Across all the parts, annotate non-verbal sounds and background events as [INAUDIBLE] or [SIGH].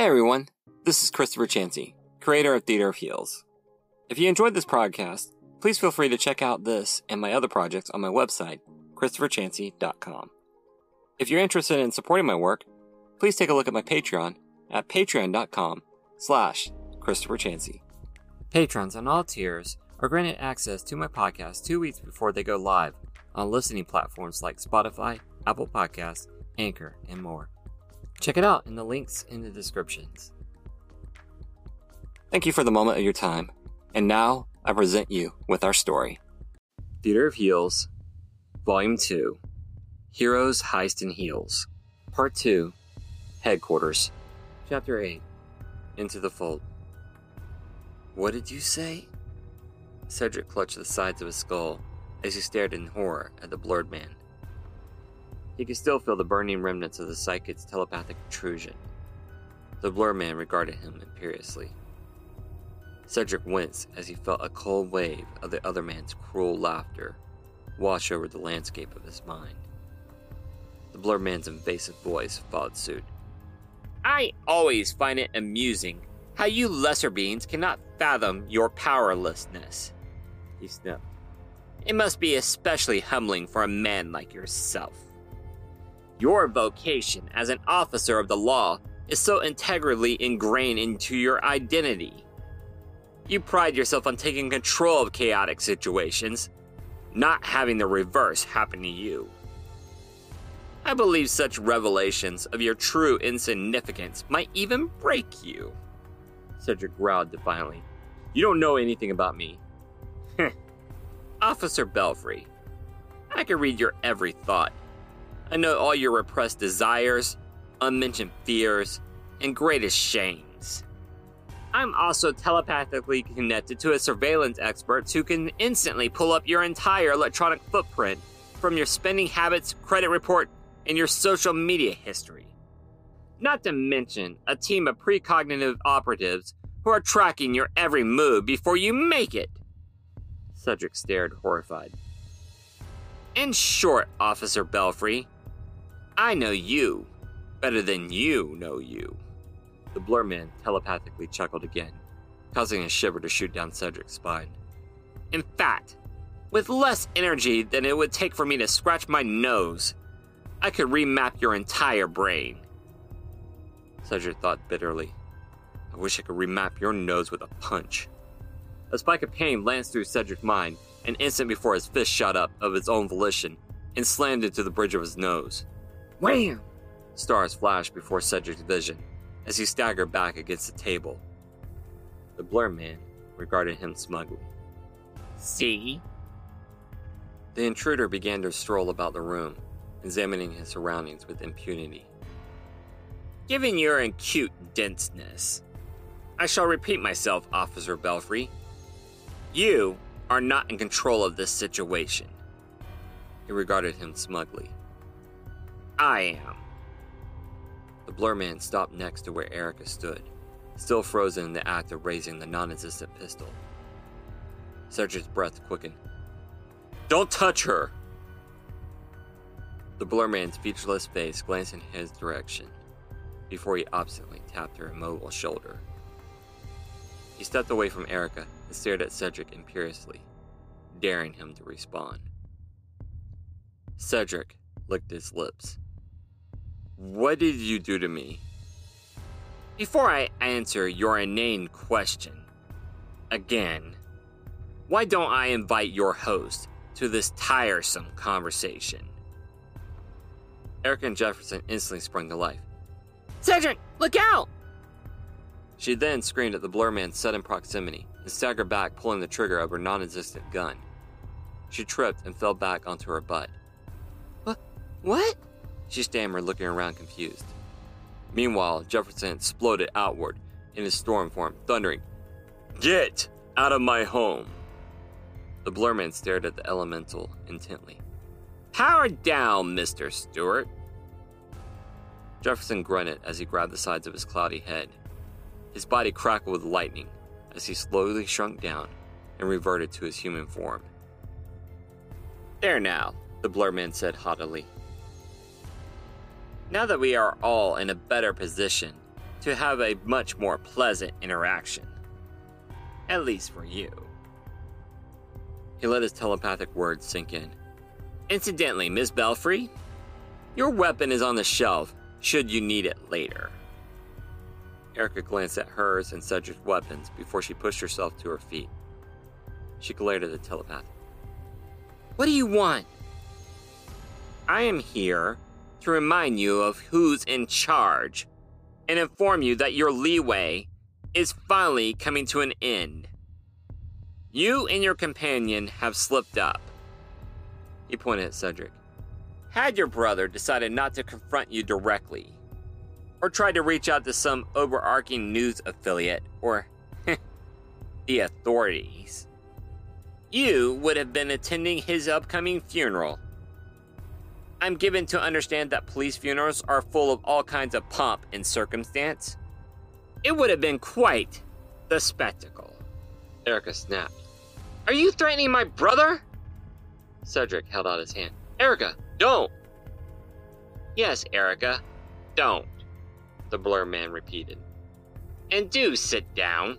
Hey everyone, this is Christopher Chancy, creator of Theatre of Heels. If you enjoyed this podcast, please feel free to check out this and my other projects on my website, christopherchancy.com. If you're interested in supporting my work, please take a look at my Patreon at patreon.com slash Christopher Chancy. Patrons on all tiers are granted access to my podcast two weeks before they go live on listening platforms like Spotify, Apple Podcasts, Anchor, and more. Check it out in the links in the descriptions. Thank you for the moment of your time, and now I present you with our story. Theatre of Heels, Volume 2 Heroes, Heist, and Heels, Part 2 Headquarters, Chapter 8 Into the Fold. What did you say? Cedric clutched the sides of his skull as he stared in horror at the blurred man. He could still feel the burning remnants of the psychic's telepathic intrusion. The blur man regarded him imperiously. Cedric winced as he felt a cold wave of the other man's cruel laughter wash over the landscape of his mind. The blur man's invasive voice followed suit. I always find it amusing how you lesser beings cannot fathom your powerlessness. He sniffed. It must be especially humbling for a man like yourself. Your vocation as an officer of the law is so integrally ingrained into your identity. You pride yourself on taking control of chaotic situations, not having the reverse happen to you. I believe such revelations of your true insignificance might even break you. Cedric growled defiantly. You don't know anything about me. [LAUGHS] Officer Belfry, I can read your every thought I know all your repressed desires, unmentioned fears, and greatest shames. I'm also telepathically connected to a surveillance expert who can instantly pull up your entire electronic footprint from your spending habits, credit report, and your social media history. Not to mention a team of precognitive operatives who are tracking your every move before you make it. Cedric stared horrified. In short, Officer Belfry, I know you better than you know you. The blur man telepathically chuckled again, causing a shiver to shoot down Cedric's spine. In fact, with less energy than it would take for me to scratch my nose, I could remap your entire brain. Cedric thought bitterly. I wish I could remap your nose with a punch. A spike of pain lanced through Cedric's mind an instant before his fist shot up of its own volition and slammed into the bridge of his nose. Wham! Stars flashed before Cedric's vision as he staggered back against the table. The blur man regarded him smugly. See? The intruder began to stroll about the room, examining his surroundings with impunity. Given your acute denseness, I shall repeat myself, Officer Belfry. You are not in control of this situation. He regarded him smugly. I am. The blur man stopped next to where Erica stood, still frozen in the act of raising the non existent pistol. Cedric's breath quickened. Don't touch her! The blur man's featureless face glanced in his direction before he obstinately tapped her immobile shoulder. He stepped away from Erica and stared at Cedric imperiously, daring him to respond. Cedric licked his lips what did you do to me? Before I answer your inane question, again, why don't I invite your host to this tiresome conversation? Erica and Jefferson instantly sprung to life. Cedric, look out! She then screamed at the blur man's sudden proximity and staggered back, pulling the trigger of her non existent gun. She tripped and fell back onto her butt. What? What? She stammered, looking around confused. Meanwhile, Jefferson exploded outward in his storm form, thundering, Get out of my home! The blurman stared at the elemental intently. Power down, Mr. Stewart! Jefferson grunted as he grabbed the sides of his cloudy head. His body crackled with lightning as he slowly shrunk down and reverted to his human form. There now, the blurman said haughtily. Now that we are all in a better position, to have a much more pleasant interaction. At least for you. He let his telepathic words sink in. Incidentally, Miss Belfry, your weapon is on the shelf should you need it later. Erica glanced at hers and Cedric's weapons before she pushed herself to her feet. She glared at the telepath. What do you want? I am here to remind you of who's in charge and inform you that your leeway is finally coming to an end. You and your companion have slipped up. He pointed at Cedric. Had your brother decided not to confront you directly, or tried to reach out to some overarching news affiliate, or [LAUGHS] the authorities, you would have been attending his upcoming funeral. I'm given to understand that police funerals are full of all kinds of pomp and circumstance. It would have been quite the spectacle. Erica snapped. Are you threatening my brother? Cedric held out his hand. Erica, don't! Yes, Erica, don't, the blur man repeated. And do sit down.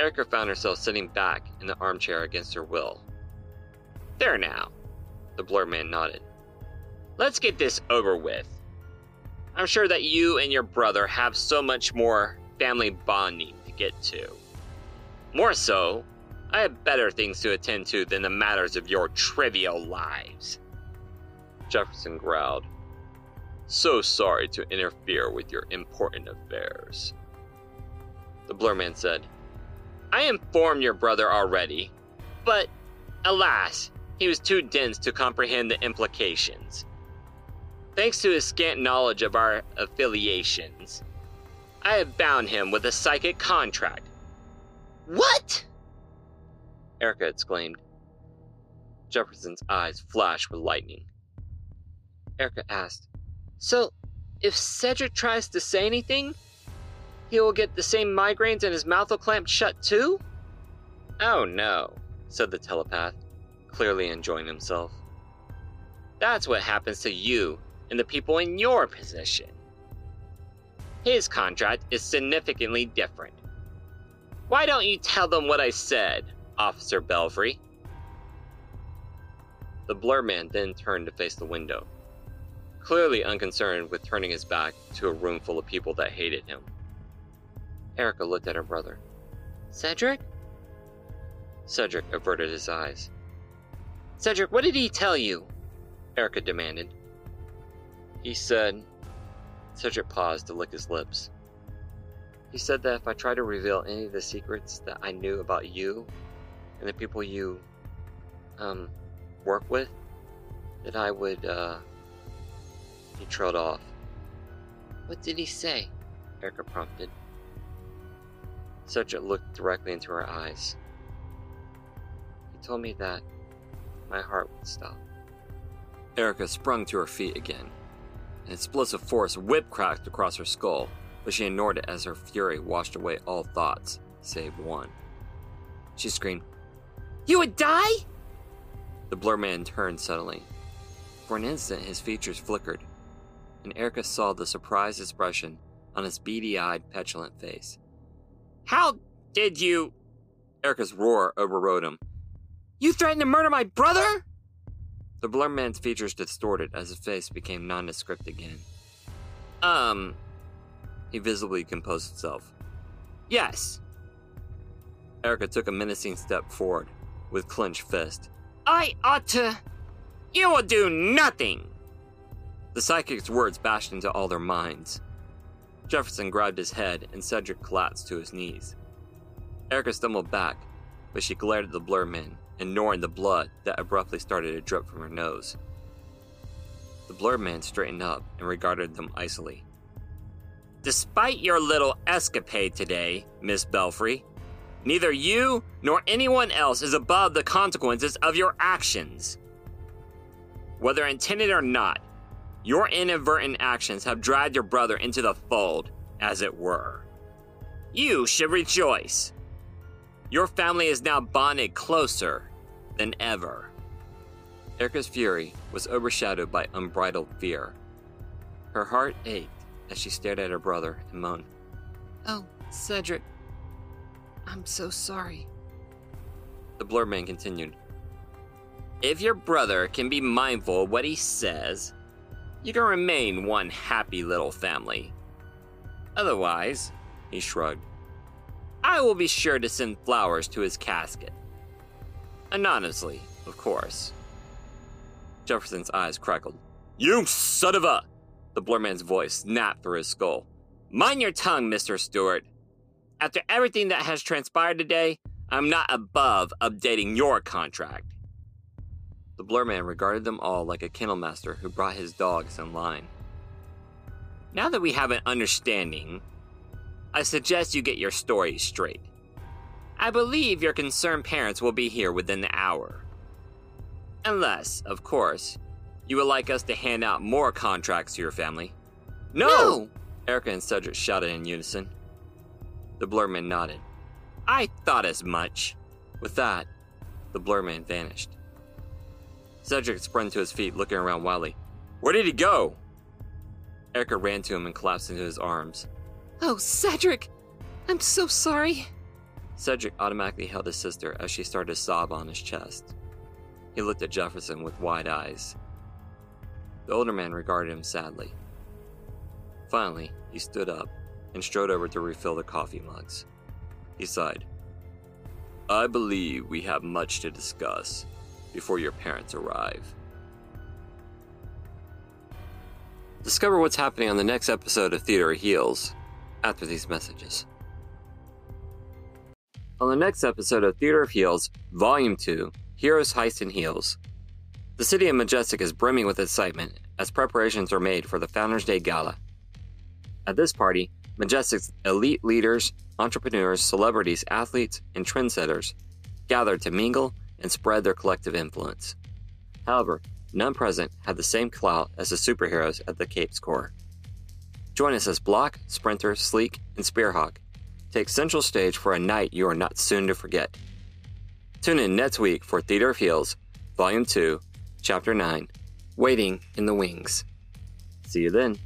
Erica found herself sitting back in the armchair against her will. There now, the blur man nodded. Let's get this over with. I'm sure that you and your brother have so much more family bonding to get to. More so, I have better things to attend to than the matters of your trivial lives. Jefferson growled. So sorry to interfere with your important affairs. The blur man said, I informed your brother already, but alas, he was too dense to comprehend the implications. Thanks to his scant knowledge of our affiliations, I have bound him with a psychic contract. What? Erica exclaimed. Jefferson's eyes flashed with lightning. Erica asked, So, if Cedric tries to say anything, he will get the same migraines and his mouth will clamp shut too? Oh no, said the telepath, clearly enjoying himself. That's what happens to you and the people in your position. His contract is significantly different. Why don't you tell them what I said, Officer Belfry? The blur man then turned to face the window, clearly unconcerned with turning his back to a room full of people that hated him. Erica looked at her brother. Cedric? Cedric averted his eyes. Cedric, what did he tell you? Erica demanded. He said. Cedric paused to lick his lips. He said that if I tried to reveal any of the secrets that I knew about you and the people you, um, work with, that I would, uh. He trailed off. What did he say? Erica prompted. Cedric looked directly into her eyes. He told me that my heart would stop. Erica sprung to her feet again. An explosive force whip cracked across her skull, but she ignored it as her fury washed away all thoughts, save one. She screamed, You would die? The blur man turned suddenly. For an instant, his features flickered, and Erica saw the surprised expression on his beady eyed, petulant face. How did you? Erica's roar overrode him. You threatened to murder my brother? The blur man's features distorted as his face became nondescript again. Um. He visibly composed himself. Yes. Erica took a menacing step forward with clenched fist. I ought to. You will do nothing! The psychic's words bashed into all their minds. Jefferson grabbed his head and Cedric collapsed to his knees. Erica stumbled back, but she glared at the blur man ignoring the blood that abruptly started to drip from her nose. The blurred man straightened up and regarded them icily. Despite your little escapade today, Miss Belfry, neither you nor anyone else is above the consequences of your actions. Whether intended or not, your inadvertent actions have dragged your brother into the fold, as it were. You should rejoice. Your family is now bonded closer than ever. Erica's fury was overshadowed by unbridled fear. Her heart ached as she stared at her brother and moaned. Oh, Cedric. I'm so sorry. The blurred man continued. If your brother can be mindful of what he says, you can remain one happy little family. Otherwise, he shrugged, I will be sure to send flowers to his casket. Anonymously, of course. Jefferson's eyes crackled. You son of a! The blur man's voice snapped through his skull. Mind your tongue, Mr. Stewart. After everything that has transpired today, I'm not above updating your contract. The blur man regarded them all like a kennel master who brought his dogs in line. Now that we have an understanding, I suggest you get your story straight. I believe your concerned parents will be here within the hour. Unless, of course, you would like us to hand out more contracts to your family. No! No! Erica and Cedric shouted in unison. The blurman nodded. I thought as much. With that, the blurman vanished. Cedric sprang to his feet, looking around wildly. Where did he go? Erica ran to him and collapsed into his arms. Oh, Cedric! I'm so sorry. Cedric automatically held his sister as she started to sob on his chest. He looked at Jefferson with wide eyes. The older man regarded him sadly. Finally, he stood up and strode over to refill the coffee mugs. He sighed. I believe we have much to discuss before your parents arrive. Discover what's happening on the next episode of Theater Heels after these messages. On the next episode of Theatre of Heels, Volume 2 Heroes, Heist, and Heels, the city of Majestic is brimming with excitement as preparations are made for the Founders Day Gala. At this party, Majestic's elite leaders, entrepreneurs, celebrities, athletes, and trendsetters gather to mingle and spread their collective influence. However, none present had the same clout as the superheroes at the Cape's core. Join us as Block, Sprinter, Sleek, and Spearhawk take central stage for a night you are not soon to forget. Tune in next week for Theatre of Heels, Volume 2, Chapter 9 Waiting in the Wings. See you then.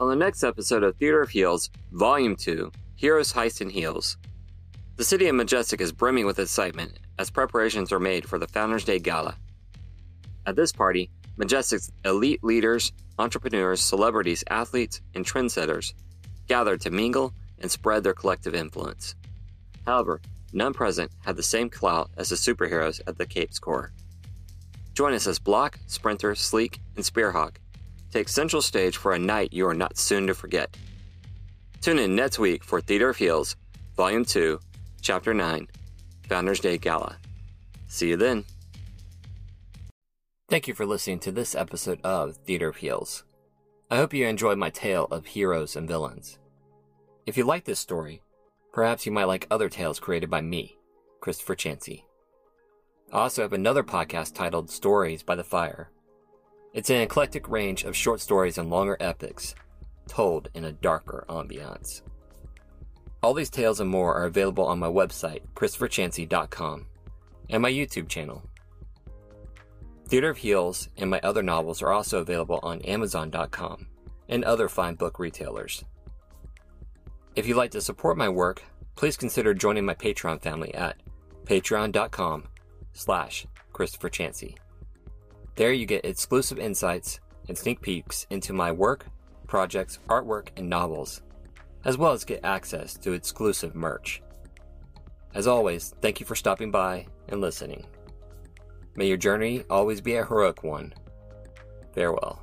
On the next episode of Theatre of Heels, Volume 2 Heroes, Heist, and Heels, the city of Majestic is brimming with excitement as preparations are made for the Founders Day Gala. At this party, Majestic's elite leaders, entrepreneurs, celebrities, athletes, and trendsetters gather to mingle and spread their collective influence. However, none present had the same clout as the superheroes at the Cape's core. Join us as Block, Sprinter, Sleek, and Spearhawk take central stage for a night you are not soon to forget. Tune in next week for Theatre of Heels, Volume 2, Chapter 9, Founders Day Gala. See you then. Thank you for listening to this episode of Theater Heels. I hope you enjoyed my tale of heroes and villains. If you like this story, perhaps you might like other tales created by me, Christopher Chancy. I also have another podcast titled Stories by the Fire. It's an eclectic range of short stories and longer epics, told in a darker ambiance. All these tales and more are available on my website, ChristopherChancy.com, and my YouTube channel. Theatre of Heels and my other novels are also available on Amazon.com and other fine book retailers. If you'd like to support my work, please consider joining my Patreon family at patreon.com slash Christopher Chancy. There you get exclusive insights and sneak peeks into my work, projects, artwork, and novels, as well as get access to exclusive merch. As always, thank you for stopping by and listening. May your journey always be a heroic one. Farewell.